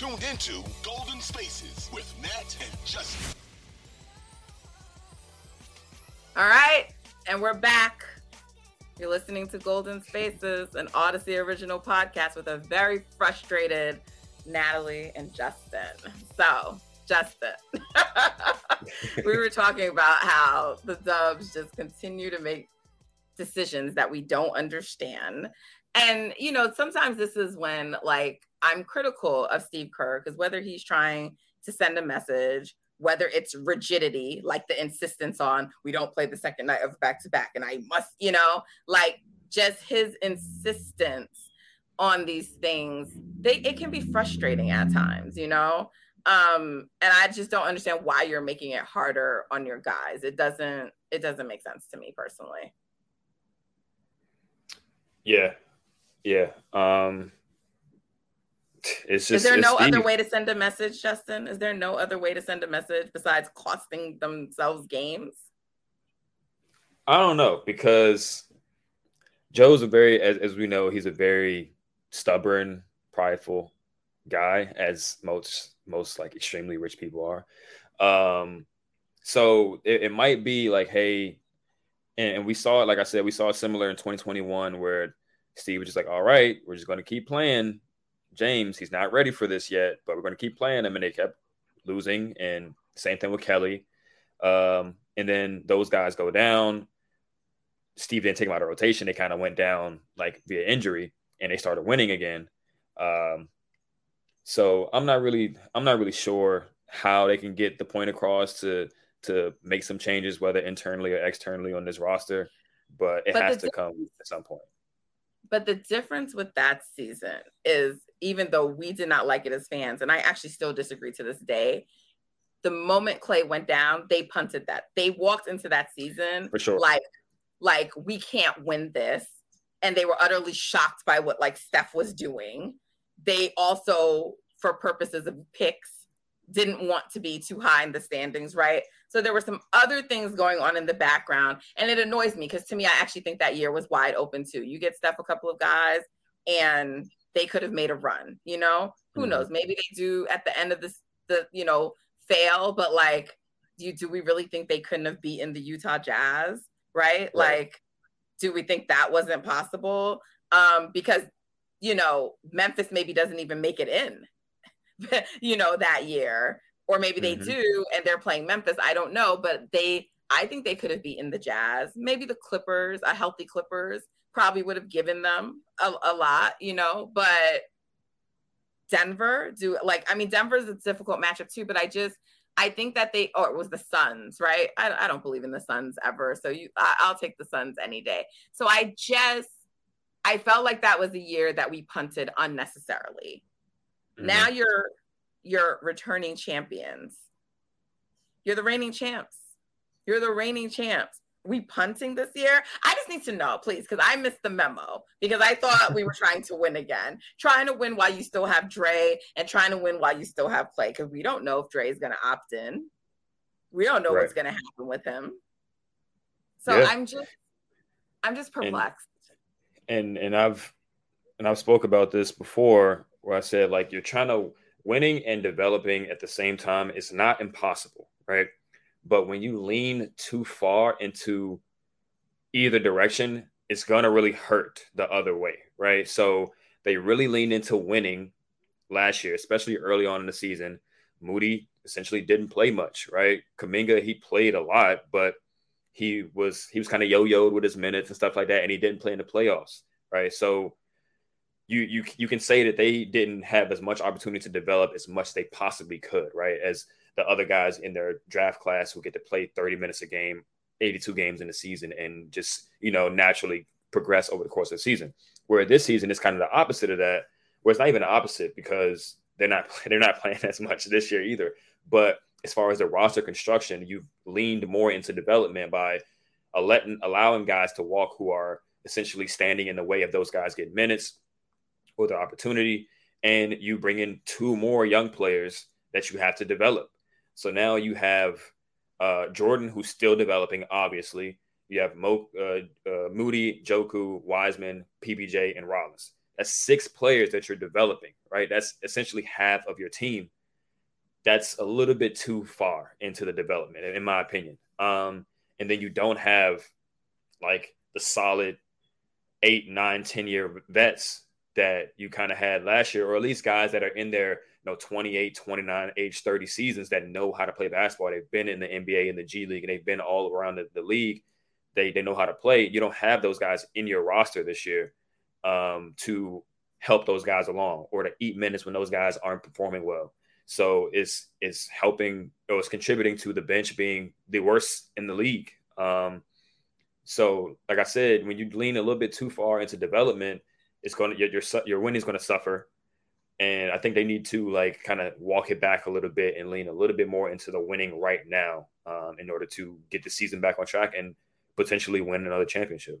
Tuned into Golden Spaces with Nat and Justin. All right, and we're back. You're listening to Golden Spaces, an Odyssey original podcast with a very frustrated Natalie and Justin. So, Justin, we were talking about how the Dubs just continue to make decisions that we don't understand. And, you know, sometimes this is when, like, I'm critical of Steve Kerr because whether he's trying to send a message whether it's rigidity, like the insistence on we don't play the second night of back to back, and I must, you know, like just his insistence on these things, they it can be frustrating at times, you know. Um, and I just don't understand why you're making it harder on your guys. It doesn't it doesn't make sense to me personally. Yeah. Yeah. Um it's just, is there no other way to send a message, Justin? Is there no other way to send a message besides costing themselves games? I don't know because Joe's a very, as, as we know, he's a very stubborn, prideful guy, as most most like extremely rich people are. Um, so it, it might be like, hey, and, and we saw it. Like I said, we saw it similar in 2021 where Steve was just like, all right, we're just going to keep playing James, he's not ready for this yet, but we're going to keep playing him. And they kept losing. And same thing with Kelly. Um, and then those guys go down. Steve didn't take him out of rotation. They kind of went down like via injury and they started winning again. Um, so I'm not really, I'm not really sure how they can get the point across to to make some changes, whether internally or externally on this roster. But it but has to come at some point. But the difference with that season is even though we did not like it as fans, and I actually still disagree to this day, the moment Clay went down, they punted that. They walked into that season for sure. Like, like we can't win this. And they were utterly shocked by what like Steph was doing. They also, for purposes of picks, didn't want to be too high in the standings, right? So there were some other things going on in the background. And it annoys me because to me, I actually think that year was wide open too. You get Steph a couple of guys and they could have made a run, you know? Who mm-hmm. knows? Maybe they do at the end of this, the, you know, fail, but like, do you, do we really think they couldn't have beaten the Utah Jazz? Right? right. Like, do we think that wasn't possible? Um, because, you know, Memphis maybe doesn't even make it in, you know, that year. Or maybe they mm-hmm. do and they're playing Memphis. I don't know, but they, I think they could have beaten the Jazz, maybe the Clippers, a healthy Clippers probably would have given them a, a lot, you know, but Denver do like, I mean, Denver's a difficult matchup too, but I just, I think that they, or it was the Suns, right? I, I don't believe in the Suns ever. So you, I, I'll take the Suns any day. So I just, I felt like that was a year that we punted unnecessarily. Mm-hmm. Now you're, you're returning champions. You're the reigning champs. You're the reigning champs we punting this year? I just need to know, please, because I missed the memo because I thought we were trying to win again, trying to win while you still have Dre and trying to win while you still have Clay because we don't know if Dre is going to opt in. We don't know right. what's going to happen with him. So yeah. I'm just, I'm just perplexed. And, and and I've and I've spoke about this before where I said like you're trying to winning and developing at the same time. It's not impossible, right? But when you lean too far into either direction, it's going to really hurt the other way, right? So they really leaned into winning last year, especially early on in the season. Moody essentially didn't play much, right? Kuminga, he played a lot, but he was he was kind of yo-yoed with his minutes and stuff like that, and he didn't play in the playoffs, right? So you you you can say that they didn't have as much opportunity to develop as much they possibly could, right? As the other guys in their draft class who get to play 30 minutes a game, 82 games in the season, and just you know naturally progress over the course of the season. Where this season is kind of the opposite of that, where it's not even the opposite because they're not they're not playing as much this year either. But as far as the roster construction, you've leaned more into development by letting allowing guys to walk who are essentially standing in the way of those guys getting minutes or the opportunity, and you bring in two more young players that you have to develop. So now you have uh, Jordan, who's still developing, obviously. You have Mo, uh, uh, Moody, Joku, Wiseman, PBJ, and Rollins. That's six players that you're developing, right? That's essentially half of your team. That's a little bit too far into the development, in my opinion. Um, and then you don't have like the solid eight, nine, 10 year vets that you kind of had last year, or at least guys that are in their you know 28, 29, age 30 seasons that know how to play basketball. They've been in the NBA and the G League, and they've been all around the, the league. They they know how to play. You don't have those guys in your roster this year um, to help those guys along or to eat minutes when those guys aren't performing well. So it's it's helping or it's contributing to the bench being the worst in the league. Um, so like I said, when you lean a little bit too far into development, it's going to your your, your is going to suffer. And I think they need to like kind of walk it back a little bit and lean a little bit more into the winning right now um, in order to get the season back on track and potentially win another championship.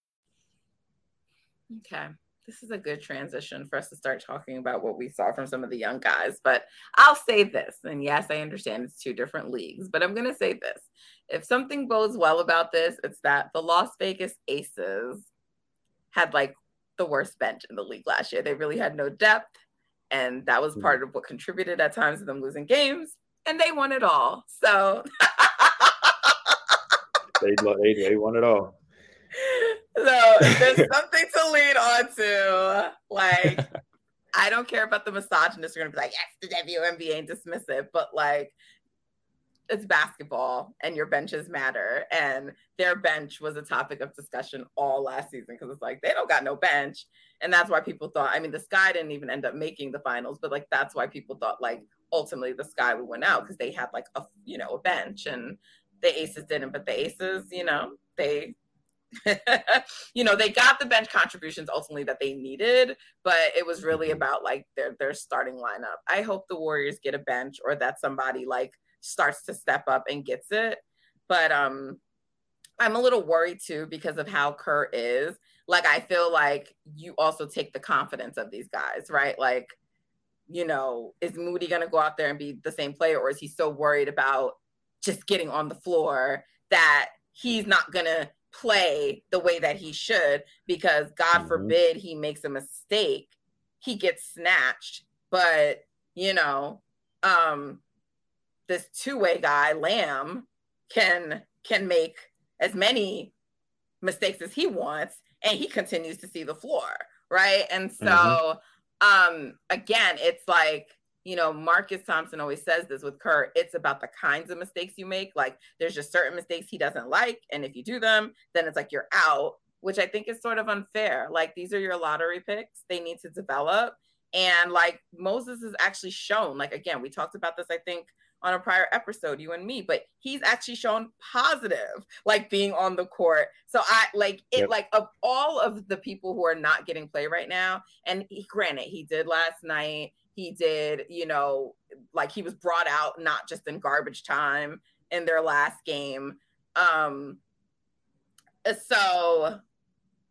Okay. This is a good transition for us to start talking about what we saw from some of the young guys. But I'll say this. And yes, I understand it's two different leagues, but I'm going to say this. If something bodes well about this, it's that the Las Vegas Aces had like the worst bench in the league last year. They really had no depth. And that was hmm. part of what contributed at times to them losing games. And they won it all. So they, they, they won it all so there's something to lean on to. Like, I don't care about the misogynists are gonna be like, yes, the WNBA and dismiss it, but like it's basketball and your benches matter. And their bench was a topic of discussion all last season because it's like they don't got no bench. And that's why people thought, I mean, the Sky didn't even end up making the finals, but like that's why people thought like ultimately the Sky would win out because they had like a you know a bench and the Aces didn't, but the Aces, you know, they you know, they got the bench contributions ultimately that they needed, but it was really mm-hmm. about like their their starting lineup. I hope the Warriors get a bench or that somebody like starts to step up and gets it. But um I'm a little worried too because of how Kerr is. Like I feel like you also take the confidence of these guys, right? Like, you know, is Moody gonna go out there and be the same player, or is he so worried about just getting on the floor that he's not gonna play the way that he should because God mm-hmm. forbid he makes a mistake, he gets snatched. But, you know, um this two-way guy, Lamb, can can make as many mistakes as he wants and he continues to see the floor, right? And so mm-hmm. um again, it's like you know, Marcus Thompson always says this with Kerr, it's about the kinds of mistakes you make. Like there's just certain mistakes he doesn't like. And if you do them, then it's like you're out, which I think is sort of unfair. Like these are your lottery picks, they need to develop. And like Moses is actually shown, like again, we talked about this, I think, on a prior episode, you and me, but he's actually shown positive, like being on the court. So I like it, yep. like of all of the people who are not getting play right now, and he, granted, he did last night he did, you know, like he was brought out not just in garbage time in their last game. Um, so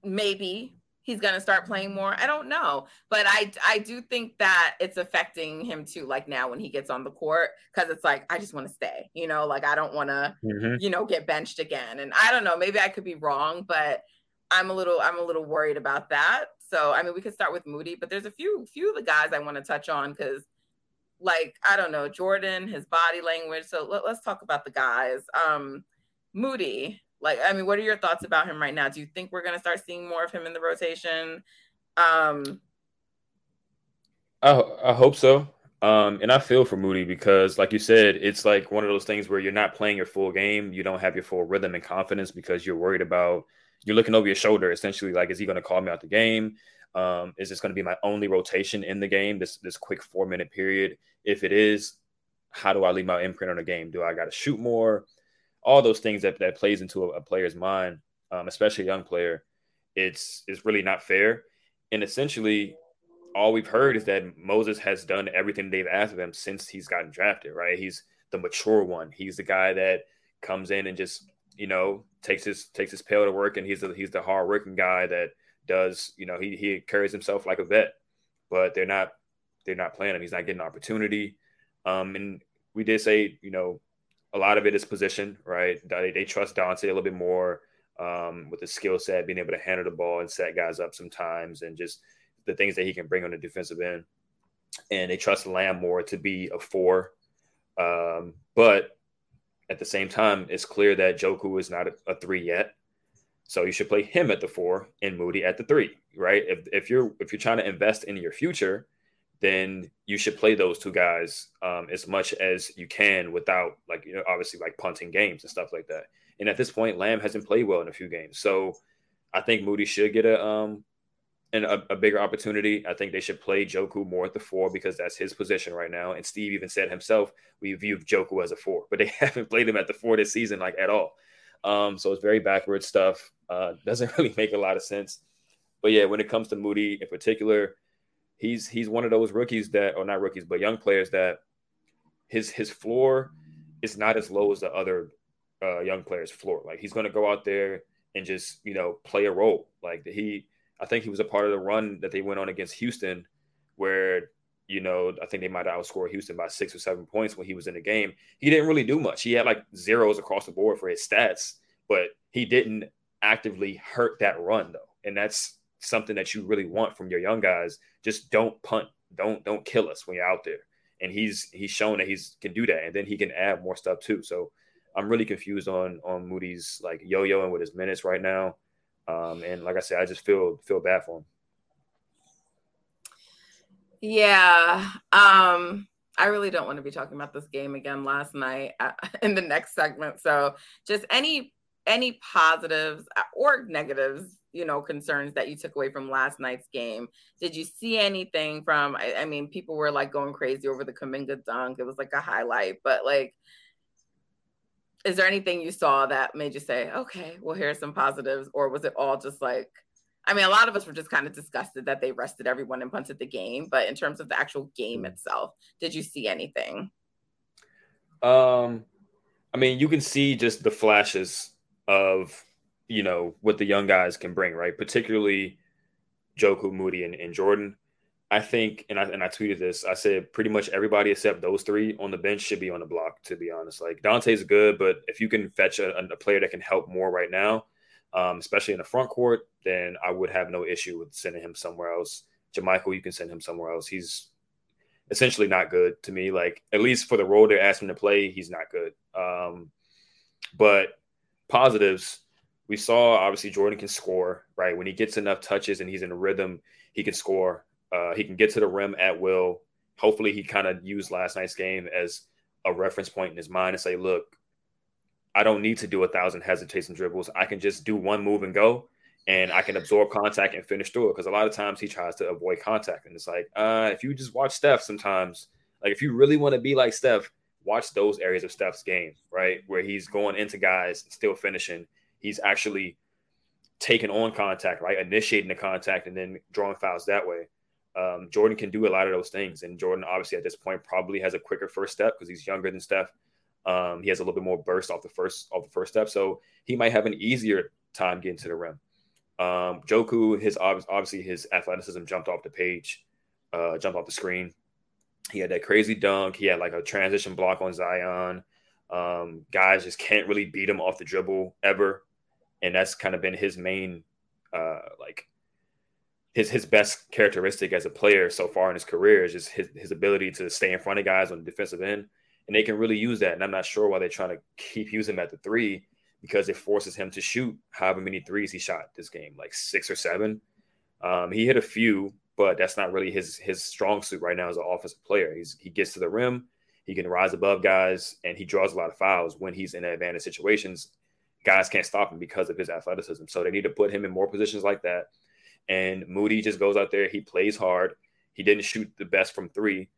maybe he's going to start playing more. I don't know, but I I do think that it's affecting him too. Like now when he gets on the court, because it's like I just want to stay. You know, like I don't want to, mm-hmm. you know, get benched again. And I don't know, maybe I could be wrong, but I'm a little I'm a little worried about that. So I mean, we could start with Moody, but there's a few few of the guys I want to touch on because. Like I don't know Jordan, his body language. So let, let's talk about the guys. Um, Moody, like, I mean, what are your thoughts about him right now? Do you think we're going to start seeing more of him in the rotation? Um, I, I hope so. Um, and I feel for Moody because, like you said, it's like one of those things where you're not playing your full game. You don't have your full rhythm and confidence because you're worried about you're looking over your shoulder. Essentially, like, is he going to call me out the game? Um, is this going to be my only rotation in the game? This this quick four minute period. If it is, how do I leave my imprint on the game? Do I got to shoot more? all those things that, that plays into a, a player's mind, um, especially a young player, it's it's really not fair. And essentially, all we've heard is that Moses has done everything they've asked of him since he's gotten drafted. Right? He's the mature one. He's the guy that comes in and just you know takes his takes his pail to work, and he's the, he's the hard working guy that does you know he he carries himself like a vet. But they're not they're not playing him. He's not getting opportunity. Um, and we did say you know a lot of it is position, right? They, they trust Donte a little bit more um, with his skill set, being able to handle the ball and set guys up sometimes, and just the things that he can bring on the defensive end. And they trust Lamb more to be a four. Um, but at the same time, it's clear that Joku is not a, a, three yet. So you should play him at the four and Moody at the three, right? If, if you're if you're trying to invest in your future, then you should play those two guys um, as much as you can without like you know obviously like punting games and stuff like that. And at this point, Lamb hasn't played well in a few games, so I think Moody should get a um and a, a, bigger opportunity. I think they should play Joku more at the four because that's his position right now. And Steve even said himself, we view Joku as a four, but they haven't played him at the four this season like at all. Um, so it's very backward stuff. Uh, doesn't really make a lot of sense. But yeah, when it comes to Moody in particular, he's he's one of those rookies that, or not rookies, but young players that his his floor is not as low as the other uh, young players' floor. Like he's going to go out there and just you know play a role. Like he, I think he was a part of the run that they went on against Houston, where you know I think they might outscore Houston by six or seven points when he was in the game. He didn't really do much. He had like zeros across the board for his stats, but he didn't actively hurt that run though, and that's something that you really want from your young guys. Just don't punt. Don't don't kill us when you're out there. And he's he's shown that he's can do that, and then he can add more stuff too. So I'm really confused on on Moody's like yo-yoing with his minutes right now. Um, and like I said, I just feel feel bad for him. Yeah. Um, I really don't want to be talking about this game again last night uh, in the next segment. So just any any positives uh, or negatives you know concerns that you took away from last night's game did you see anything from I, I, mean people were like going crazy over the Kuminga dunk it was like a highlight but like is there anything you saw that made you say okay well here's some positives or was it all just like I mean a lot of us were just kind of disgusted that they rested everyone and punted the game but in terms of the actual game itself did you see anything um I mean you can see just the flashes of you know what the young guys can bring, right? Particularly Joku, Moody, and, and Jordan. I think, and I and I tweeted this. I said pretty much everybody except those three on the bench should be on the block. To be honest, like Donte's good, but if you can fetch a, a player that can help more right now, um, especially in the front court, then I would have no issue with sending him somewhere else. JaMychal, you can send him somewhere else. He's essentially not good to me. Like at least for the role they're asking him to play, he's not good. Um, but positives, we saw obviously Jordan can score, right? When he gets enough touches and he's in rhythm, he can score. Uh, he can get to the rim at will. Hopefully, he kind of used last night's game as a reference point in his mind and say, look, I don't need to do a thousand hesitation dribbles. I can just do one move and go, and I can absorb contact and finish through it. Because a lot of times he tries to avoid contact, and it's like, uh, if you just watch Steph, sometimes, like if you really want to be like Steph, watch those areas of Steph's game, right, where he's going into guys, still finishing, he's actually taking on contact, right? Initiating the contact and then drawing fouls that way. Um, Jordan can do a lot of those things. And Jordan, obviously, at this point, probably has a quicker first step because he's younger than Steph. Um, he has a little bit more burst off the first off the first step, so he might have an easier time getting to the rim. Um, Joku, his obviously his athleticism jumped off the page, uh, jumped off the screen. He had that crazy dunk. He had like a transition block on Zion. Um, guys just can't really beat him off the dribble ever, and that's kind of been his main, uh, like his his best characteristic as a player so far in his career is just his, his ability to stay in front of guys on the defensive end, and they can really use that. And I'm not sure why they're trying to keep using him at the three because it forces him to shoot however many threes he shot this game, like six or seven. Um, he hit a few, but that's not really his his strong suit right now as an offensive player. He's he gets to the rim, he can rise above guys, and he draws a lot of fouls when he's in advantage situations. Guys can't stop him because of his athleticism. So they need to put him in more positions like that. And Moody just goes out there, he plays hard. He didn't shoot the best from three,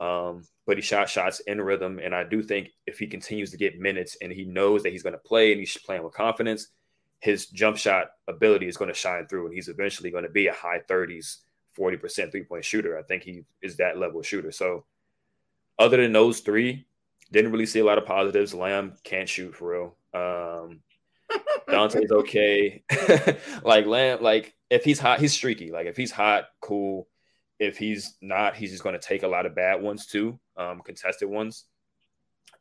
um, but he shot shots in rhythm. And I do think if he continues to get minutes and he knows that he's going to play and he's playing with confidence, his jump shot ability is going to shine through and he's eventually going to be a high 30s, 40% three point shooter. I think he is that level shooter. So, other than those three, didn't really see a lot of positives. Lamb can't shoot for real. Um, Donte's okay. like Lamb, like if he's hot, he's streaky. Like if he's hot, cool if he's not, he's just going to take a lot of bad ones too, um, contested ones.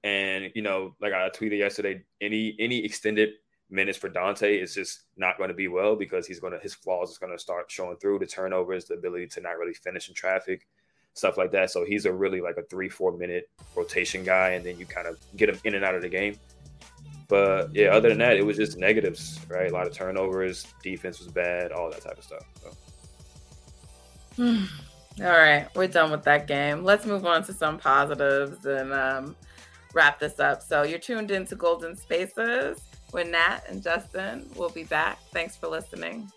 And you know, like I tweeted yesterday, any any extended minutes for Donte is just not going to be well because he's going to his flaws is going to start showing through the turnovers, the ability to not really finish in traffic, stuff like that. So he's a really like a three four minute rotation guy, and then you kind of get him in and out of the game. But yeah, other than that, it was just negatives, right? A lot of turnovers, defense was bad, all that type of stuff. So. All right, we're done with that game. Let's move on to some positives and um, wrap this up. So you're tuned into Golden Spaces with Nat and Justin. We'll be back. Thanks for listening.